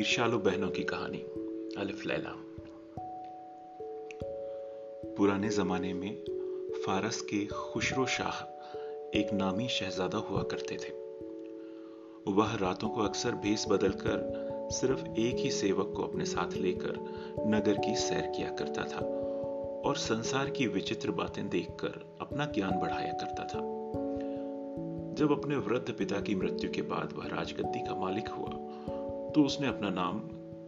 ईर्षालु बहनों की कहानी, अलिफ लैला। पुराने जमाने में फारस के खुशरो शाह एक नामी शहजादा हुआ करते थे। वह रातों को अक्सर भेस बदलकर सिर्फ़ एक ही सेवक को अपने साथ लेकर नगर की सैर किया करता था और संसार की विचित्र बातें देखकर अपना ज्ञान बढ़ाया करता था। जब अपने वृद्ध पिता की मृत्यु के बाद वह राजगद्दी का मालिक हुआ तो उसने अपना नाम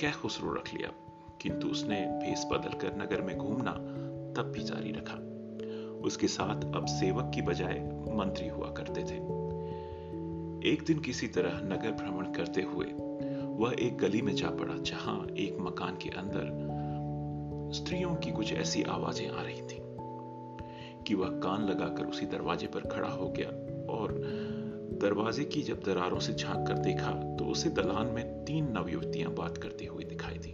कै खुसरो रख लिया, किंतु उसने भेस बदल कर नगर में घूमना तब भी जारी रखा। उसके साथ अब सेवक की बजाय मंत्री हुआ करते थे। एक दिन किसी तरह नगर भ्रमण करते हुए वह एक गली में जा पड़ा, जहाँ एक मकान के अंदर स्त्रियों की कुछ ऐसी आवाज़ें आ रही थी कि वह कान लगाकर उसी दरवाजे पर खड़ा हो गया और दरवाजे की जब दरारों से झाँक कर देखा तो उसे दलान में तीन नवयुवतियाँ बात करती हुई दिखाई दी।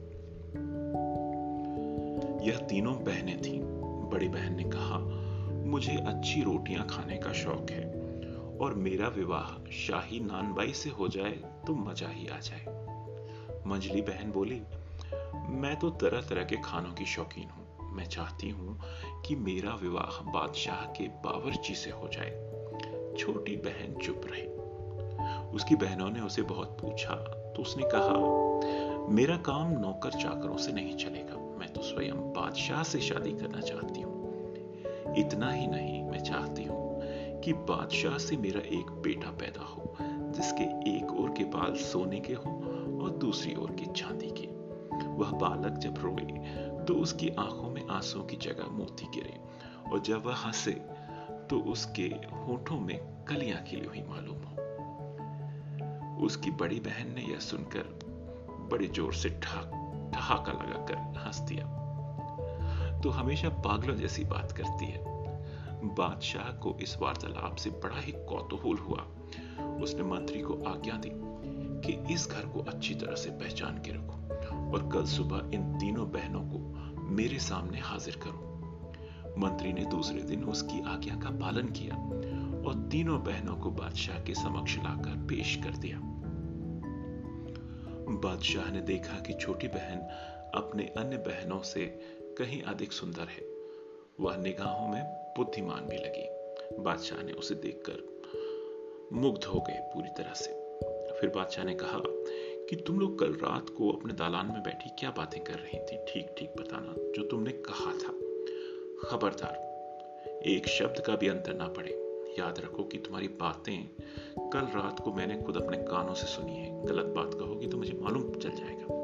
यह तीनों बहनें थीं। बड़ी बहन ने कहा, मुझे अच्छी रोटियाँ खाने का शौक है, और मेरा विवाह शाही नानबाई से हो जाए तो मज़ा ही आ जाए। मंजली बहन बोली, मैं तो तरह तरह के खानों की शौकीन हूँ। मैं चाहती हूँ कि मेरा विवाह बादशाह के बावरची से हो जाए। छोटी बहन चुप रही। उसकी बहनों ने उसे बहुत पूछा तो उसने कहा, मेरा काम नौकर चाकरों से नहीं चलेगा। मैं तो स्वयं बादशाह से शादी करना चाहती हूँ। इतना ही नहीं, मैं चाहती हूँ कि बादशाह से मेरा एक बेटा पैदा हो, जिसके एक ओर के बाल सोने के हो और दूसरी ओर के चांदी के। वह बालक जब रोए तो उसकी आँखों में आँसू की जगह मोती गिरे और जब वह हंसे तो उसके होठों में कलियाँ खिली हुई मालूम हो। उसकी बड़ी बहन ने यह सुनकर बड़े ज़ोर से ठहाका लगाकर हंस दिया। तो हमेशा पागलों जैसी बात करती है। बादशाह को इस वार्तालाप से बड़ा ही कौतूहल हुआ। उसने मंत्री को आज्ञा दी कि इस घर को अच्छी तरह से पहचान के रखो और कल सुबह इन तीनों बहनों को मेरे सामने हाजिर करो। मंत्री ने दूसरे दिन उसकी आज्ञा का पालन किया और तीनों बहनों को बादशाह के समक्ष लाकर पेश कर दिया। बादशाह ने देखा कि छोटी बहन अपने अन्य बहनों से कहीं अधिक सुंदर है। वह निगाहों में बुद्धिमान भी लगी। बादशाह ने उसे देखकर मुग्ध हो गए पूरी तरह से। फिर बादशाह ने कहा कि तुम लोग कल रात को अपने दालान में बैठी क्या बातें कर रही थी? ठीक ठीक बताना जो तुमने कहा था। खबरदार। एक शब्द का भी अंतर ना पड़े। याद रखो कि तुम्हारी बातें कल रात को मैंने खुद अपने कानों से सुनी है। गलत बात कहोगी तो मुझे मालूम चल जाएगा।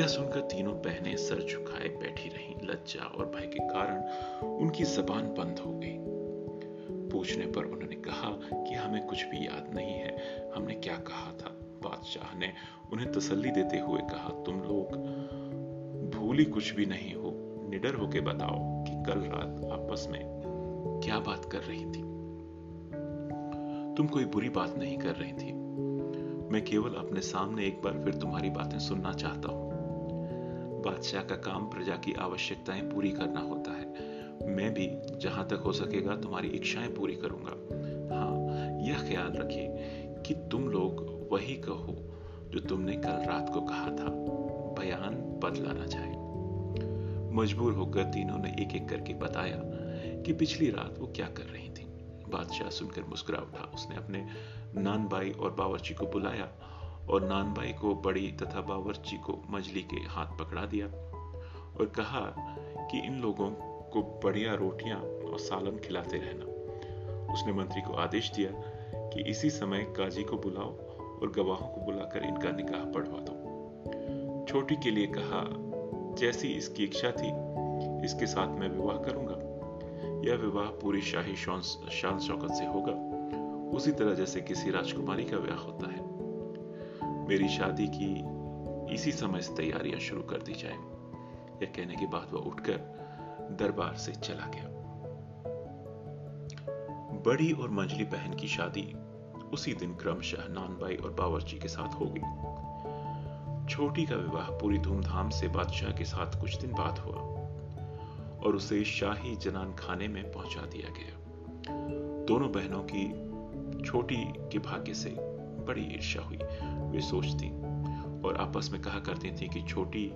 यह सुनकर तीनों बहनें सर झुकाए बैठी रहीं। लज्जा और भय के कारण उनकी जबान बंद हो गई। पूछने पर उन्होंने कहा कि हमें कुछ भी याद नहीं है। हमने क्या कहा था? बादशाह ने उन्हें तसल्ली देते हुए कहा, तुम लोग भूली कुछ भी नहीं हो। निडर होके बताओ कि कल रात आपस में क्या बात कर रही थी? तुम कोई बुरी बात नहीं कर रही थी। मैं केवल अपने सामने एक बार फिर तुम्हारी बातें सुनना चाहता हूँ। बादशाह का काम प्रजा की आवश्यकताएँ पूरी करना होता है। मैं भी जहाँ तक हो सकेगा तुम्हारी इच्छाएँ पूरी करूँगा। हाँ यह ख्याल रखिए कि तुम लोग वही कहो जो तुमने कल रात को कहा था। बयान बदला ना जाए। मजबूर होकर तीनों ने एक एक करके बताया कि पिछली रात वो क्या कर रही थी। बादशाह सुनकर मुस्कुरा उठा। उसने अपने नानबाई और बावर्ची को बुलाया और नानबाई को बड़ी तथा बावर्ची को मजली के हाथ पकड़ा दिया और कहा कि इन लोगों को बढ़िया रोटियाँ और सालन खिलाते रहना। उसने मंत्री को आदेश दिया कि इसी समय काजी को बुलाओ और गवाहों को बुलाकर इनका निकाह पढ़वा दो। छोटी के लिए कहा जैसी इसकी इच्छा थी, इसके साथ मैं विवाह करूँगा। यह विवाह पूरी शाही शान शौकत से होगा। उसी तरह जैसे किसी राजकुमारी का विवाह होता है। मेरी शादी की इसी समय से तैयारियाँ शुरू कर दी जाए। यह कहने के बाद वह उठकर दरबार से चला गया। बड़ी और मंजली बहन की शादी उसी दिन क्रमशः नानबाई और बावर्ची के साथ हो गई। छोटी का विवाह पूरी धूमधाम से बादशाह के साथ कुछ दिन बाद हुआ और उसे शाही जनान खाने में पहुँचा दिया गया। दोनों बहनों की छोटी के भाग्य से बड़ी ईर्ष्या हुई। वे सोचती और आपस में कहा करती थी कि छोटी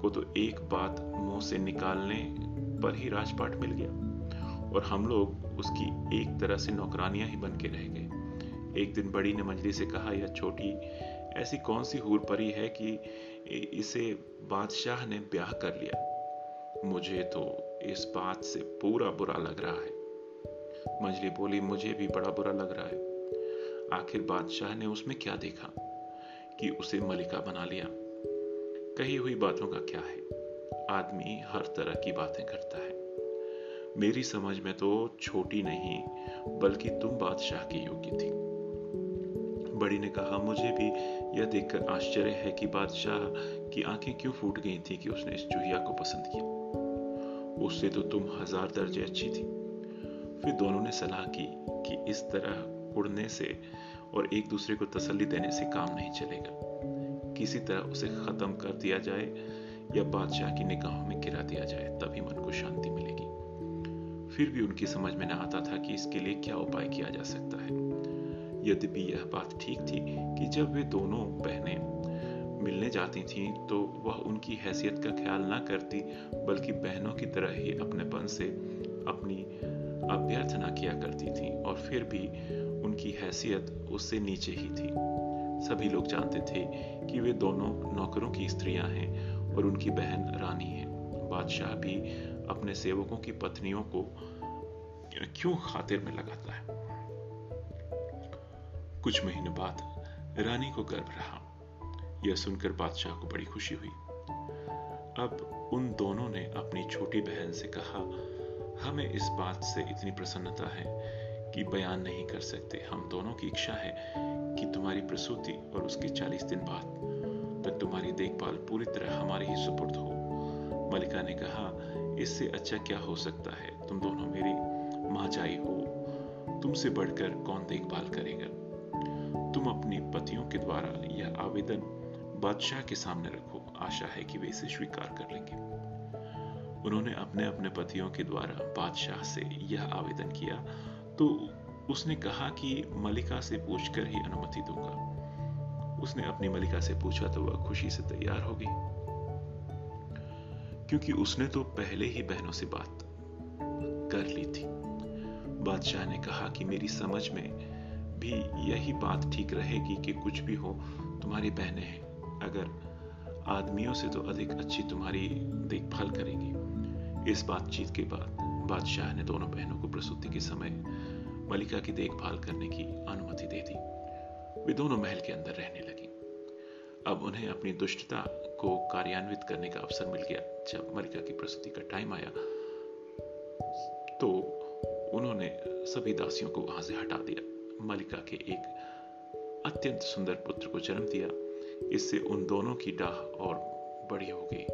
को तो एक बात मुँह से निकालने पर ही राजपाट मिल गया और हम लोग उसकी एक तरह से नौकरानियाँ ही बन के रह गए। एक दिन बड़ी ने मंजली से कहा या छोटी ऐसी कौन सी हूर परी है कि इसे बादशाह ने ब्याह कर लिया? मुझे तो इस बात से पूरा बुरा लग रहा है। मंजली बोली, मुझे भी बड़ा बुरा लग रहा है। आखिर बादशाह ने उसमें क्या देखा कि उसे मलिका बना लिया? कही हुई बातों का क्या है? आदमी हर तरह की बातें करता है। मेरी समझ में तो छोटी नहीं, बल्कि तुम बादशाह की योग्य थी। बड़ी ने कहा, मुझे भी यह देखकर आश्चर्य है कि बादशाह की आँखें क्यों फूट गई थी कि उसने इस चूहिया को पसंद किया। उससे तो तुम हज़ार दर्जे अच्छी थी। फिर दोनों ने सलाह की कि इस तरह उड़ने से और एक दूसरे को तसल्ली देने से काम नहीं चलेगा। किसी तरह उसे खत्म कर दिया जाए या बादशाह की निगाहों में गिरा दिया जाए, तभी मन को शांति मिलेगी। फिर भी उनकी समझ में न आता था कि इसके लिए क्या उपाय किया जा सकता है। यद्यपि यह बात ठीक थी कि जब वे दोनों बहनें मिलने जाती थीं तो वह उनकी हैसियत का ख्याल न करती, बल्कि बहनों की तरह ही अपनेपन से अपनी अभ्यर्थना किया करती थीं और फिर भी उनकी हैसियत उससे नीचे ही थी। सभी लोग जानते थे कि वे दोनों नौकरों की स्त्रियाँ हैं और उनकी बहन रानी है। बादशाह भी अपने सेवकों की पत्नियों को क्यों खातिर में लगाता है? कुछ महीने बाद रानी को गर्भ रहा। यह सुनकर बादशाह को बड़ी खुशी हुई। अब उन दोनों ने अपनी छोटी बहन से कहा, हमें इस बात से इतनी प्रसन्नता है कि बयान नहीं कर सकते। हम दोनों की इच्छा है कि तुम्हारी प्रसूति और उसके चालीस दिन बाद तक तुम्हारी देखभाल पूरी तरह हमारे ही सुपुर्द हो। मलिका ने कहा, इससे अच्छा क्या हो सकता है? तुम दोनों मेरी महाजाई हो। तुमसे बढ़कर कौन देखभाल करेगा? तुम अपने पतियों के द्वारा यह आवेदन बादशाह के सामने रखो। आशा है कि वे इसे स्वीकार कर लेंगे। उन्होंने अपने अपने पतियों के द्वारा बादशाह से यह आवेदन किया। तो उसने कहा कि मलिका से पूछकर ही अनुमति दूँगा। उसने अपनी मलिका से पूछा तो वह खुशी से तैयार हो गई। क्योंकि उसने तो पहले ही बहनों से बात कर ली थी। बादशाह ने कहा कि मेरी समझ में भी यही बात ठीक रहेगी कि कुछ भी हो, तुम्हारी बहनें हैं। अगर आदमियों से तो अधिक अच्छी तुम्हारी देखभाल करेंगी। इस बातचीत के बाद बादशाह ने दोनों बहनों को प्रसूति के समय मलिका की देखभाल करने की अनुमति दे दी। वे दोनों महल के अंदर रहने लगी। अब उन्हें अपनी दुष्टता को कार्यान्वित करने का अवसर मिल गया। जब मलिका की प्रसूति का टाइम आया तो उन्होंने सभी दासियों को वहाँ से हटा दिया। मलिका के एक अत्यंत सुंदर पुत्र को जन्म दिया। इससे उन दोनों की डाह और बड़ी हो गई।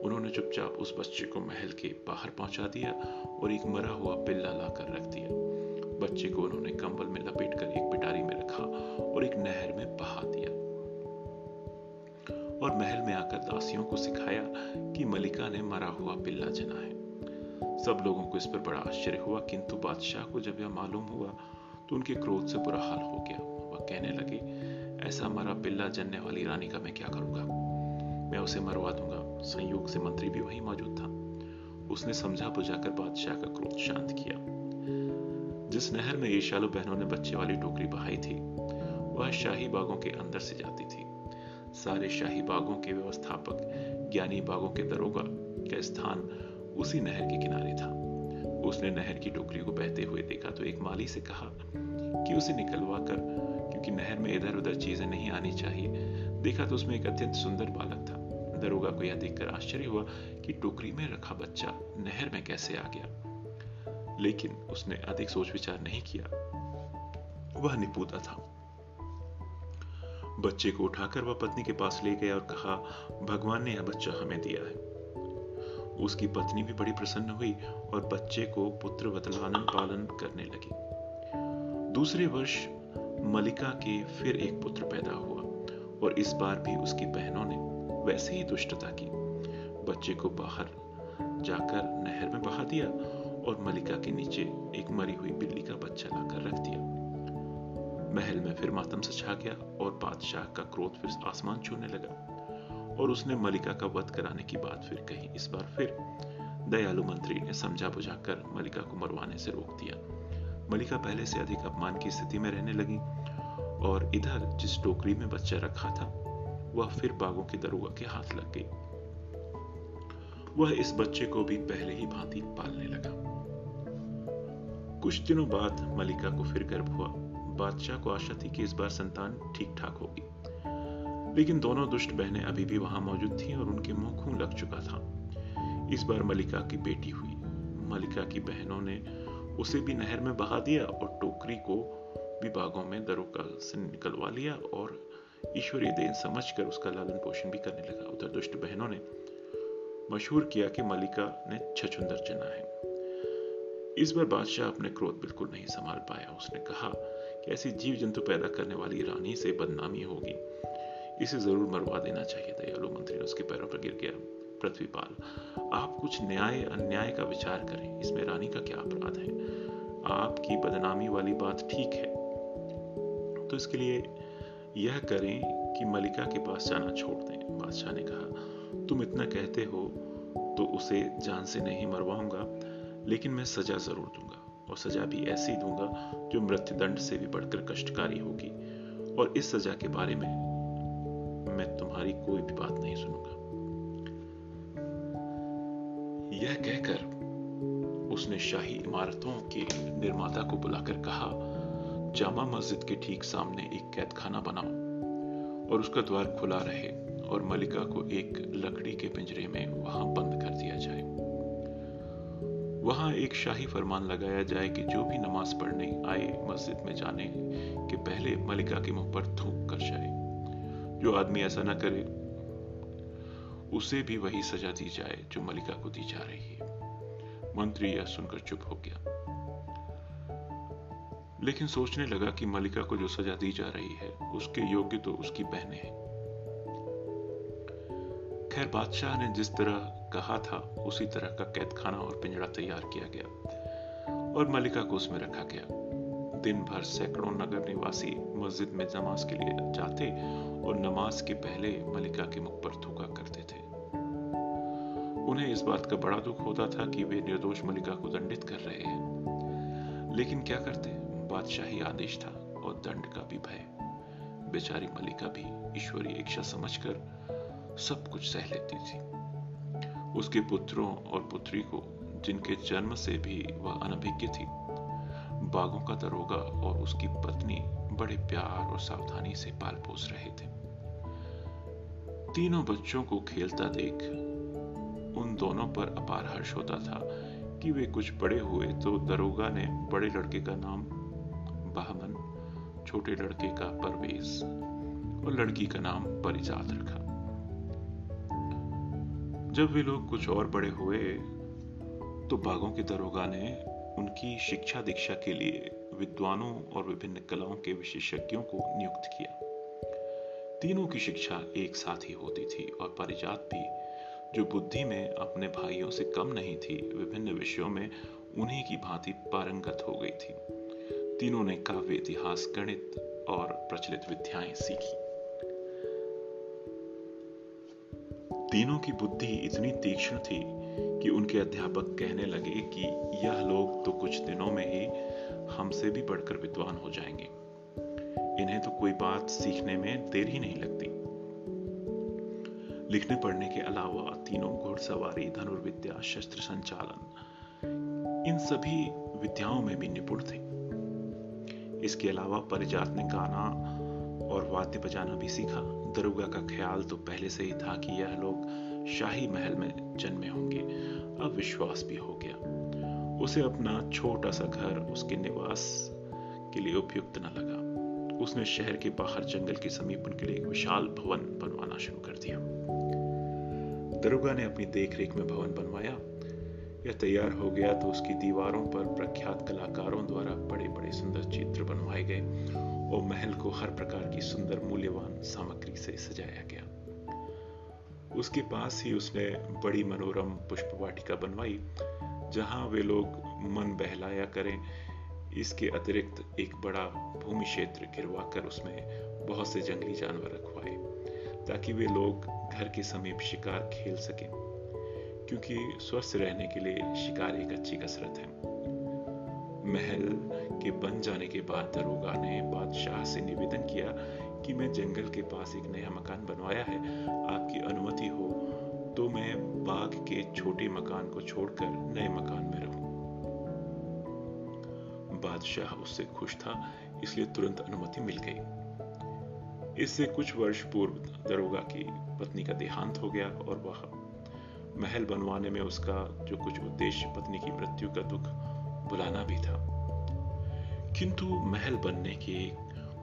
उन्होंने चुपचाप उस बच्चे को महल के बाहर पहुँचा दिया और एक मरा हुआ पिल्ला लाकर रख दिया। बच्चे को उन्होंने कंबल में लपेटकर एक पिटारी में रखा और एक नहर में बहा दिया। और महल में आकर दासियों को सिखाया कि मलिका ने मरा हुआ पिल्ला जना है सब लोगों को इस पर बड़ा आश्चर्य हुआ, किंतु बादशाह को जब यह मालूम हुआ तो उनके क्रोध से बुरा हाल हो गया। वह कहने लगे, ऐसा मरा पिल्ला जनने वाली रानी का मैं क्या करूँगा? मैं उसे मरवा दूँगा। संयोग से मंत्री भी वहीं मौजूद था। उसने समझा बुझाकर बादशाह का क्रोध शांत किया। जिस नहर में ईशालु बहनों ने बच्चे वाली टोकरी बहाई थी, वह शाही बागों के अंदर से जाती थी। सारे शाही बागों के व्यवस्थापक, ज्ञानी बागों के दरोगा का स्थान उसी नहर के किनारे था। उसने नहर की टोकरी को बहते हुए देखा तो एक माली से कहा कि उसे निकलवा कर, क्योंकि नहर में इधर उधर चीज़ें नहीं आनी चाहिए। देखा तो उसमें एक अत्यंत सुंदर बालक था। दरोगा को यह देखकर आश्चर्य हुआ कि टोकरी में रखा बच्चा नहर में कैसे आ गया। लेकिन उसने अधिक सोच विचार नहीं किया। वह निपुता था। बच्चे को उठाकर वह पत्नी के पास ले गया और कहा, भगवान ने यह बच्चा हमें दिया है। उसकी पत्नी भी बड़ी प्रसन्न हुई और बच्चे को पुत्र लालन पालन करने लगी। दूसरे वर्ष मलिका के फिर एक पुत्र पैदा हुआ और इस बार भी उसकी बहनों ने वैसे ही दुष्टता की। बच्चे को बाहर जाकर नहर में बहा दिया और मलिका के नीचे एक मरी हुई बिल्ली का बच्चा लाकर रख दिया। महल में फिर मातम से छा गया और बादशाह का क्रोध फिर आसमान छूने लगा। और उसने मलिका का वध कराने की बात फिर कही। इस बार फिर दयालु मंत्री ने समझा बुझाकर मलिका को मरवाने से रोक दिया। मलिका पहले से अधिक अपमान की स्थिति में रहने लगी और इधर जिस टोकरी में बच्चा रखा था, वह फिर बागों के दरोगा के हाथ लग गई। वह इस बच्चे को भी पहले ही भांति पालने लगा। कुछ दिनों बाद मलिका को फिर गर्भ हुआ। बादशाह को आशा थी कि इस बार संतान ठीक ठाक होगी। लेकिन दोनों दुष्ट बहनें अभी भी वहाँ मौजूद थीं और उनके मुँह खून लग चुका था। इस बार मलिका की बेटी हुई। मलिका की बहनों ने उसे भी नहर में बहा दिया और टोकरी को भी बागों में दरोका से निकलवा लिया और ईश्वरीय देन समझकर उसका लालन पोषण भी करने लगा। उधर दुष्ट बहनों ने मशहूर किया कि मलिका ने छछुंदर जना है। इस बार बादशाह अपने क्रोध बिल्कुल नहीं संभाल पाया। उसने कहा कि ऐसी जीव जंतु पैदा करने वाली रानी से बदनामी होगी। इसे ज़रूर मरवा देना चाहिए दयालु मंत्री ने उसके पैरों पर गिर गया, पृथ्वीपाल। आप कुछ न्याय, अन्याय का विचार करें, इसमें रानी का क्या अपराध है? आपकी बदनामी वाली बात ठीक है। तो इसके लिए यह करें कि मलिका के पास जाना छोड़ दें। बादशाह ने कहा, तुम इतना कहते हो तो उसे जान से नहीं मरवाऊँगा, लेकिन मैं सजा ज़रूर दूँगा, और सजा भी ऐसी दूँगा जो मृत्युदंड से भी बढ़कर कष्टकारी होगी। और इस सजा के बारे में मैं तुम्हारी कोई भी बात नहीं सुनूँगा। यह कहकर उसने शाही इमारतों के निर्माता को बुलाकर कहा, जामा मस्जिद के ठीक सामने एक कैद खाना बनाओ और उसका द्वार खुला रहे और मलिका को एक लकड़ी के पिंजरे में वहाँ बंद कर दिया जाए। वहाँ एक शाही फरमान लगाया जाए कि जो भी नमाज़ पढ़ने आए मस्जिद में जाने के पहले मलिका के मुँह पर थूक कर जाए। जो आदमी ऐसा ना करे, उसे भी वही सजा दी जाए जो मलिका को दी जा रही है। मंत्री यह सुनकर चुप हो गया। लेकिन सोचने लगा कि मलिका को जो सजा दी जा रही है, उसके योग्य तो उसकी बहनें हैं। खैर, बादशाह ने जिस तरह कहा था, उसी तरह का कैद खाना और पिंजरा तैयार किया गया और मलिका को उसमें रखा गया। दिन भर सैकड़ों नगर निवासी मस्जिद में नमाज़ के लिए जाते और नमाज़ के पहले मलिका के मुख पर थूका करते थे। उन्हें इस बात का बड़ा दुख होता था कि वे निर्दोष मलिका को दंडित कर रहे हैं। लेकिन क्या करते? बादशाही आदेश था और दंड का भी भय। बेचारी मलिका भी ईश्वरीय इच्छा समझकर सब कुछ सह लेती थी। उसके पुत्रों और पुत्री को, जिनके जन्म से भी वह अनभिज्ञ थी बागों का दरोगा और उसकी पत्नी बड़े प्यार और सावधानी से पाल पोस रहे थे। तीनों बच्चों को खेलता देख उन दोनों पर अपार हर्ष होता था कि वे कुछ बड़े हुए तो दरोगा ने बड़े लड़के का नाम बहमन छोटे लड़के का परवेज और लड़की का नाम परिजात रखा। जब वे लोग कुछ और बड़े हुए तो बागों के दरोगा ने उनकी शिक्षा दीक्षा के लिए विद्वानों और विभिन्न कलाओं के विशेषज्ञों को नियुक्त किया। तीनों की शिक्षा एक साथ ही होती थी और परिजात भी जो बुद्धि में अपने भाइयों से कम नहीं थी, विभिन्न विषयों में उन्हीं की भांति पारंगत हो गई थी। तीनों ने काव्य, इतिहास, गणित और प्रचलित विद्याएँ सीखी। तीनों की बुद्धि इतनी तीक्ष्ण थी कि उनके अध्यापक कहने लगे कि यह लोग तो कुछ दिनों में ही हमसे भी बढ़कर विद्वान हो जाएँगे। इन्हें तो कोई बात सीखने में देर ही नहीं लगती। लिखने पढ़ने के अलावा तीनों घुड़सवारी, धनुर्विद्या, शस्त्र संचालन, इन सभी विद्याओं में भी निपुण थे। इसके अलावा परिजात ने गाना और वाद्य बजाना भी सीखा। दरोगा का ख्याल तो पहले से ही था कि यह लोग शाही महल में जन्मे होंगे। अब विश्वास भी हो गया। उसे अपना छोटा सा घर उसके निवास के लिए उपयुक्त न लगा। उसने शहर के बाहर जंगल के समीप उनके लिए एक विशाल भवन बनवाना शुरू कर दिया। दरोगा ने अपनी देखरेख में भवन बनवाया। यह तैयार हो गया तो उसकी दीवारों पर प्रख्यात कलाकारों द्वारा बड़े बड़े सुंदर चित्र बनवाए गए और महल को हर प्रकार की सुंदर मूल्यवान सामग्री से सजाया गया। उसके पास ही उसने बड़ी मनोरम पुष्प वाटिका बनवाई, जहाँ वे लोग मन बहलाया करें। इसके अतिरिक्त एक बड़ा भूमि क्षेत्र गिरवा कर उसमें बहुत से जंगली जानवर रखवाए, ताकि वे लोग घर के समीप शिकार खेल सकें, क्योंकि स्वस्थ रहने के लिए शिकार एक अच्छी कसरत है। महल के बन जाने के बाद दरोगा ने बादशाह से निवेदन किया कि मैं जंगल के पास एक नया मकान बनवाया है। आपकी के छोटे मकान को छोड़कर नए मकान में रहूँ। बादशाह उससे खुश था, इसलिए तुरंत अनुमति मिल गई। इससे कुछ वर्ष पूर्व दरोगा की पत्नी का देहांत हो गया और वह महल बनवाने में उसका जो कुछ उद्देश्य पत्नी की मृत्यु का दुख बुलाना भी था। किंतु महल बनने के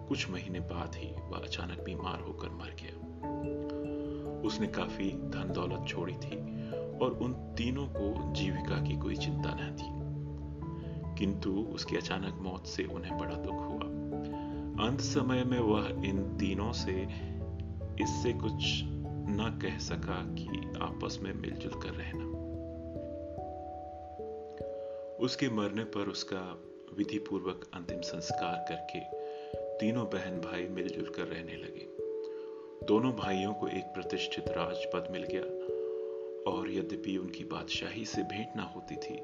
कुछ महीने बाद ही वह अचानक बीमार होकर मर गया। उसने काफ़ी धन दौलत छोड़ी थी। और उन तीनों को जीविका की कोई चिंता न थी। किंतु उसकी अचानक मौत से उन्हें बड़ा दुख हुआ। अंत समय में वह इन तीनों से इससे कुछ न कह सका कि आपस में मिलजुल कर रहना। उसके मरने पर उसका विधि पूर्वक अंतिम संस्कार करके तीनों बहन भाई मिलजुल कर रहने लगे। दोनों भाइयों को एक प्रतिष्ठित राजपद मिल गया। और यद्यपि उनकी बादशाही से भेंट ना होती थी,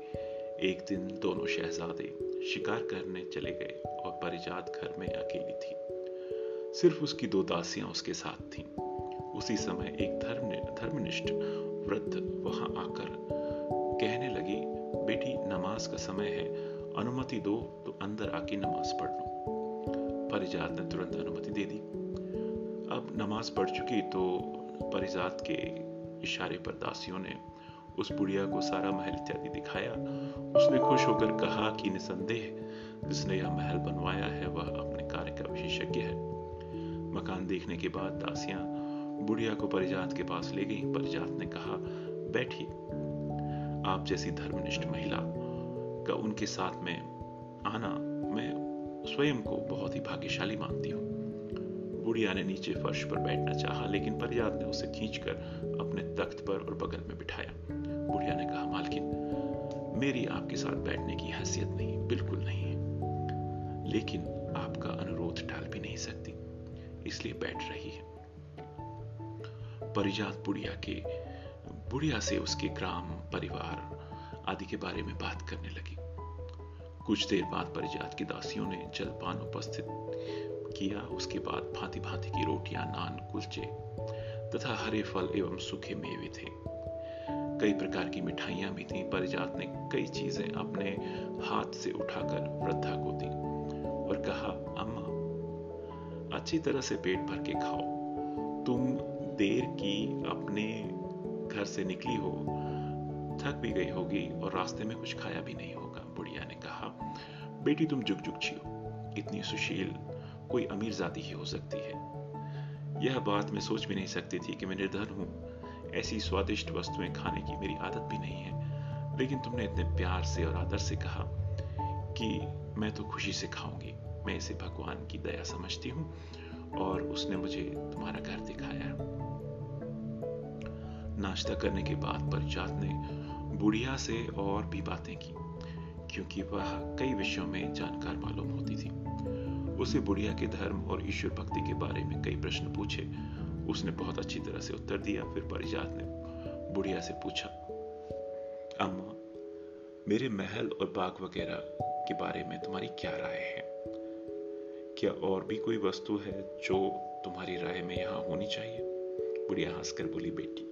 एक दिन दोनों शहजादे शिकार करने चले गए और परिजात घर में अकेली थी। सिर्फ़ उसकी दो दासियाँ उसके साथ थीं। उसी समय एक धर्म धर्मनिष्ठ वृद्ध वहाँ आकर कहने लगी, बेटी, नमाज़ का समय है, अनुमति दो तो अंदर आके नमाज़ पढ़ लो। परिजात ने तुरंत अनुमति दे दी। अब नमाज़ पढ़ चुकी तो परिजात के इशारे पर दासियों ने उस बुढ़िया को सारा महल इत्यादि दिखाया। उसने खुश होकर कहा कि निसंदेह, जिसने यह महल बनवाया है, वह अपने कार्य का विशेषज्ञ है। मकान देखने के बाद दासियाँ बुढ़िया को परिजात के पास ले गई। परिजात ने कहा बैठिए आप जैसी धर्मनिष्ठ महिला का उनके साथ में आना, मैं स्वयं को बहुत ही भाग्यशाली मानती हूँ। बुढ़िया ने नीचे फर्श पर बैठना चाहा, लेकिन परिजात ने उसे खींचकर अपने तख्त पर और बगल में बिठाया। बुढ़िया ने कहा, मालकिन, मेरी आपके साथ बैठने की हैसियत नहीं, बिल्कुल नहीं है। लेकिन आपका अनुरोध टाल भी नहीं सकती, इसलिए बैठ रही है। परिजात बुढ़िया के, बुढ़िया से उसके ग्राम, परिवार आदि के बारे में बात करने लगी। कुछ देर बाद परिजात की दासियों ने जलपान उपस्थित किया, उसके बाद भांति भांति की रोटियाँ, नान, कुलचे तथा हरे फल एवं सूखे मेवे थे। कई प्रकार की मिठाइयाँ भी थीं परिजात ने कई चीज़ें अपने हाथ से उठाकर वृद्धा को दी और कहा, अम्मा, अच्छी तरह से पेट भर के खाओ। तुम देर की अपने घर से निकली हो, थक भी गई होगी और रास्ते में कुछ खाया भी नहीं होगा। बुढ़िया ने कहा, बेटी, तुम जुग जुग छियो इतनी सुशील कोई अमीर जाति ही हो सकती है। यह बात मैं सोच भी नहीं सकती थी कि मैं निर्धन हूँ। ऐसी स्वादिष्ट वस्तुएँ खाने की मेरी आदत भी नहीं है। लेकिन तुमने इतने प्यार से और आदर से कहा कि मैं तो खुशी से खाऊँगी। मैं इसे भगवान की दया समझती हूँ और उसने मुझे तुम्हारा घर दिखाया। नाश्ता करने के बाद परिजात ने बुढ़िया से और भी बातें की, क्योंकि वह कई विषयों में जानकार मालूम होती थी। उसे बुढ़िया के धर्म और ईश्वर भक्ति के बारे में कई प्रश्न पूछे। उसने बहुत अच्छी तरह से उत्तर दिया, फिर परिजात ने बुढ़िया से पूछा, अम्मा, मेरे महल और बाग वगैरह के बारे में तुम्हारी क्या राय है? क्या और भी कोई वस्तु है जो तुम्हारी राय में यहाँ होनी चाहिए? बुढ़िया हंसकर बोली, बेटी,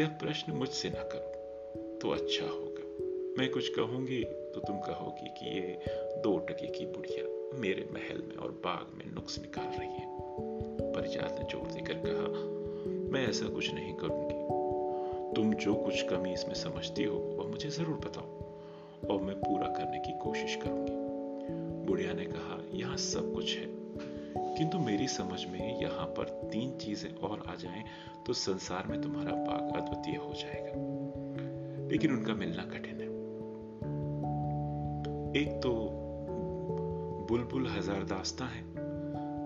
यह प्रश्न मुझसे ना करो तो अच्छा होगा। मैं कुछ कहूँगी तो तुम कहोगी कि ये दो टके की बुढ़िया मेरे महल में और बाग में नुक्स निकाल रही है। परिजात ने ज़ोर देकर कहा, मैं ऐसा कुछ नहीं करूँगी। तुम जो कुछ कमी इसमें समझती हो, वह मुझे ज़रूर बताओ, और मैं पूरा करने की कोशिश करूँगी। बुढ़िया ने कहा, यहाँ सब कुछ है। किंतु मेरी समझ में यहाँ पर तीन चीज़ें और आ जाएँ तो संसार में तुम्हारा बाग अद्वितीय हो जाएगा। लेकिन उनका मिलना कठिन है। एक तो बुलबुल हज़ार दास्ता है।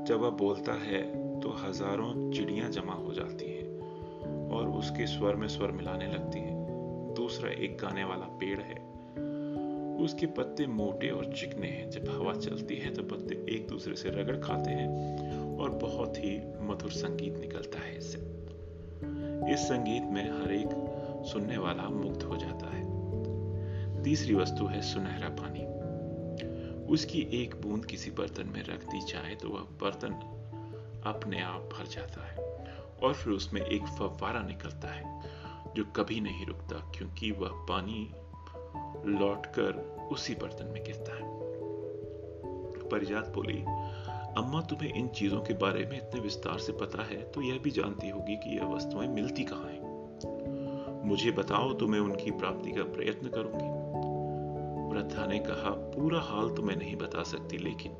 जब वह बोलता है तो हज़ारों चिड़ियाँ जमा हो जाती हैं और उसके स्वर में स्वर मिलाने लगती हैं। दूसरा एक गाने वाला पेड़ है। उसके पत्ते मोटे और चिकने हैं। जब हवा चलती है तो पत्ते एक दूसरे से रगड़ खाते हैं और बहुत ही मधुर संगीत निकलता है इससे। इस संगीत में हर एक सुनने वाला मुग्ध हो जाता है। तीसरी वस्तु है सुनहरा पानी। उसकी एक बूंद किसी बर्तन में रख दी जाए तो वह बर्तन अपने आप भर जाता है और फिर उसमें एक फव्वारा निकलता है, जो कभी नहीं रुकता क्योंकि वह पानी लौटकर उसी बर्तन में गिरता है। परिजात बोली, अम्मा, तुम्हें इन चीज़ों के बारे में इतने विस्तार से पता है तो यह भी जानती होगी कि यह वस्तुएँ मिलती कहाँ हैं। मुझे बताओ तो मैं उनकी प्राप्ति का प्रयत्न करूँगी। वृद्धा ने कहा, पूरा हाल तो मैं नहीं बता सकती, लेकिन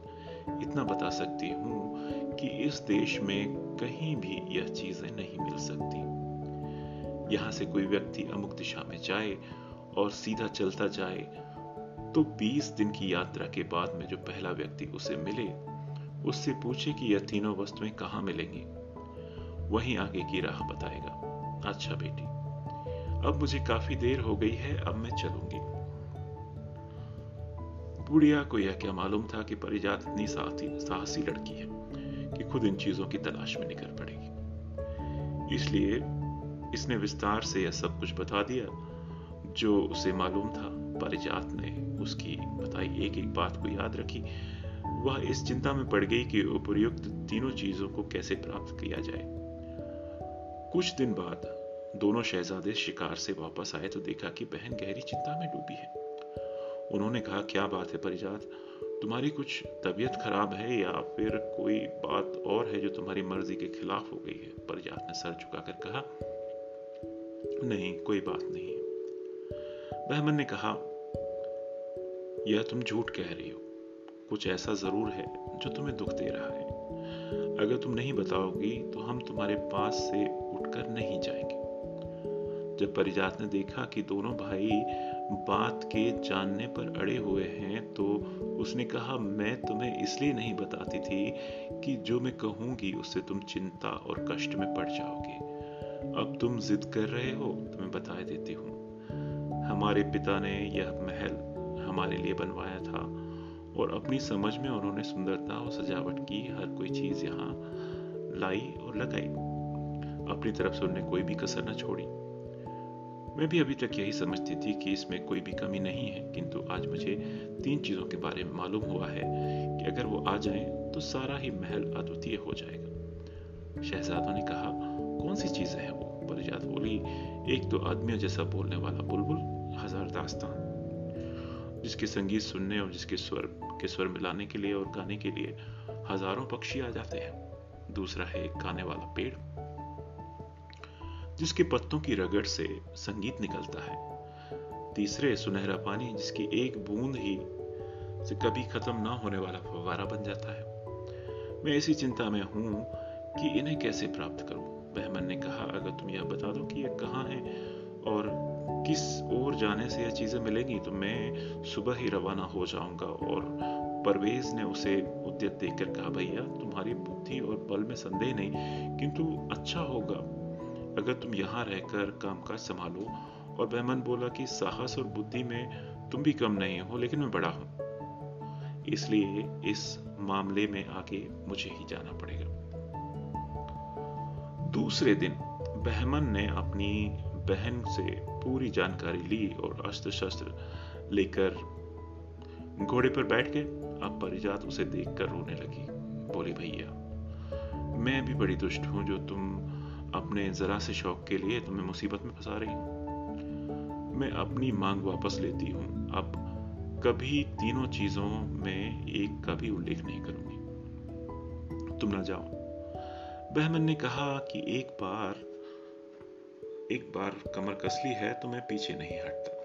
इतना बता सकती हूँ कि इस देश में कहीं भी यह चीज़ें नहीं मिल सकती। यहाँ से कोई व्यक्ति अमुक दिशा में जाए और सीधा चलता जाए तो 20 दिन की यात्रा के बाद में जो पहला व्यक्ति उसे मिले, उससे पूछे कि यह तीनों वस्तुएँ कहाँ मिलेंगी। वहीं आगे की राह बताएगा। अच्छा बेटी, अब मुझे काफ़ी देर हो गई है, अब मैं चलूँगी। बुढ़िया को यह क्या मालूम था कि परिजात इतनी साहसी साहसी लड़की है कि खुद इन चीज़ों की तलाश में निकल पड़ेगी। इसलिए इसने विस्तार से यह सब कुछ बता दिया, जो उसे मालूम था। परिजात ने उसकी बताई एक एक बात को याद रखी। वह इस चिंता में पड़ गई कि उपयुक्त तीनों चीज़ों को कैसे प्राप्त किया जाए। कुछ दिन बाद दोनों शहजादे शिकार से वापस आए तो देखा कि बहन गहरी चिंता में डूबी है। उन्होंने कहा, क्या बात है परिजात? तुम्हारी कुछ तबीयत खराब है या फिर कोई बात और है जो तुम्हारी मर्ज़ी के खिलाफ हो गई है? परिजात ने सर झुकाकर कहा, नहीं, कोई बात नहीं। बहमन ने कहा, यह तुम झूठ कह रही हो। कुछ ऐसा ज़रूर है जो तुम्हें दुख दे रहा है। अगर तुम नहीं बताओगी तो हम तुम्हारे पास से उठकर नहीं जाएँगे। जब परिजात ने देखा कि दोनों भाई बात के जानने पर अड़े हुए हैं तो उसने कहा, मैं तुम्हें इसलिए नहीं बताती थी कि जो मैं कहूँगी, उससे तुम चिंता और कष्ट में पड़ जाओगे। अब तुम जिद कर रहे हो तो मैं बता देती हूँ। हमारे पिता ने यह महल हमारे लिए बनवाया था, और अपनी समझ में उन्होंने सुंदरता और सजावट की, हर कोई चीज़ यहाँ लाई और लगाई। अपनी तरफ़ से उन्होंने कोई भी कसर न छोड़ी। मैं भी अभी तक यही समझती थी कि इसमें कोई भी कमी नहीं है, किंतु आज मुझे तीन चीज़ों के बारे में मालूम हुआ है कि अगर वो आ जाएँ तो सारा ही महल अद्वितीय हो जाएगा। शहजादों ने कहा, कौन सी चीज़ें हैं वो? परिजात बोली, एक तो आदमियों जैसा बोलने वाला बुलबुल, हज़ार दास्तान, जिसके संगीत सुनने और जिसके स्वर, के स्वर मिलाने के लिए और गाने के लिए हज़ारों पक्षी आ जाते हैं। दूसरा है एक गाने वाला पेड़ जिसके पत्तों की रगड़ से संगीत निकलता है। तीसरे सुनहरा पानी जिसकी एक बूंद ही से कभी खत्म ना होने वाला फवारा बन जाता है। मैं ऐसी चिंता में हूँ कि इन्हें कैसे प्राप्त करूँ? बहमन ने कहा, अगर तुम यह बता दो कि यह कहाँ है और किस ओर जाने से यह चीज़ें मिलेंगी तो मैं सुबह ही रवाना हो जाऊँगा। और परवेज ने उसे उद्यत देखकर कहा, भैया, तुम्हारी बुद्धि और बल में संदेह नहीं, किंतु अच्छा होगा। अगर तुम यहाँ रहकर कामकाज संभालो और बहमन बोला कि साहस और बुद्धि में तुम भी कम नहीं हो, लेकिन मैं बड़ा हूँ। इसलिए इस मामले में आगे मुझे ही जाना पड़ेगा। दूसरे दिन बहमन ने अपनी बहन से पूरी जानकारी ली और अस्त्र शस्त्र लेकर घोड़े पर बैठ के अब परिजात उसे देखकर रोने लगी। बोली, भैया, मैं भी बड़ी दुष्ट हूँ जो तुम अपने जरा से शौक के लिए तुम्हें मुसीबत में फंसा रही हूँ। मैं अपनी मांग वापस लेती हूँ। अब कभी तीनों चीज़ों में एक का भी उल्लेख नहीं करूँगी। तुम ना जाओ। बहमन ने कहा कि एक बार एक बार कमर कसली है तो मैं पीछे नहीं हटता।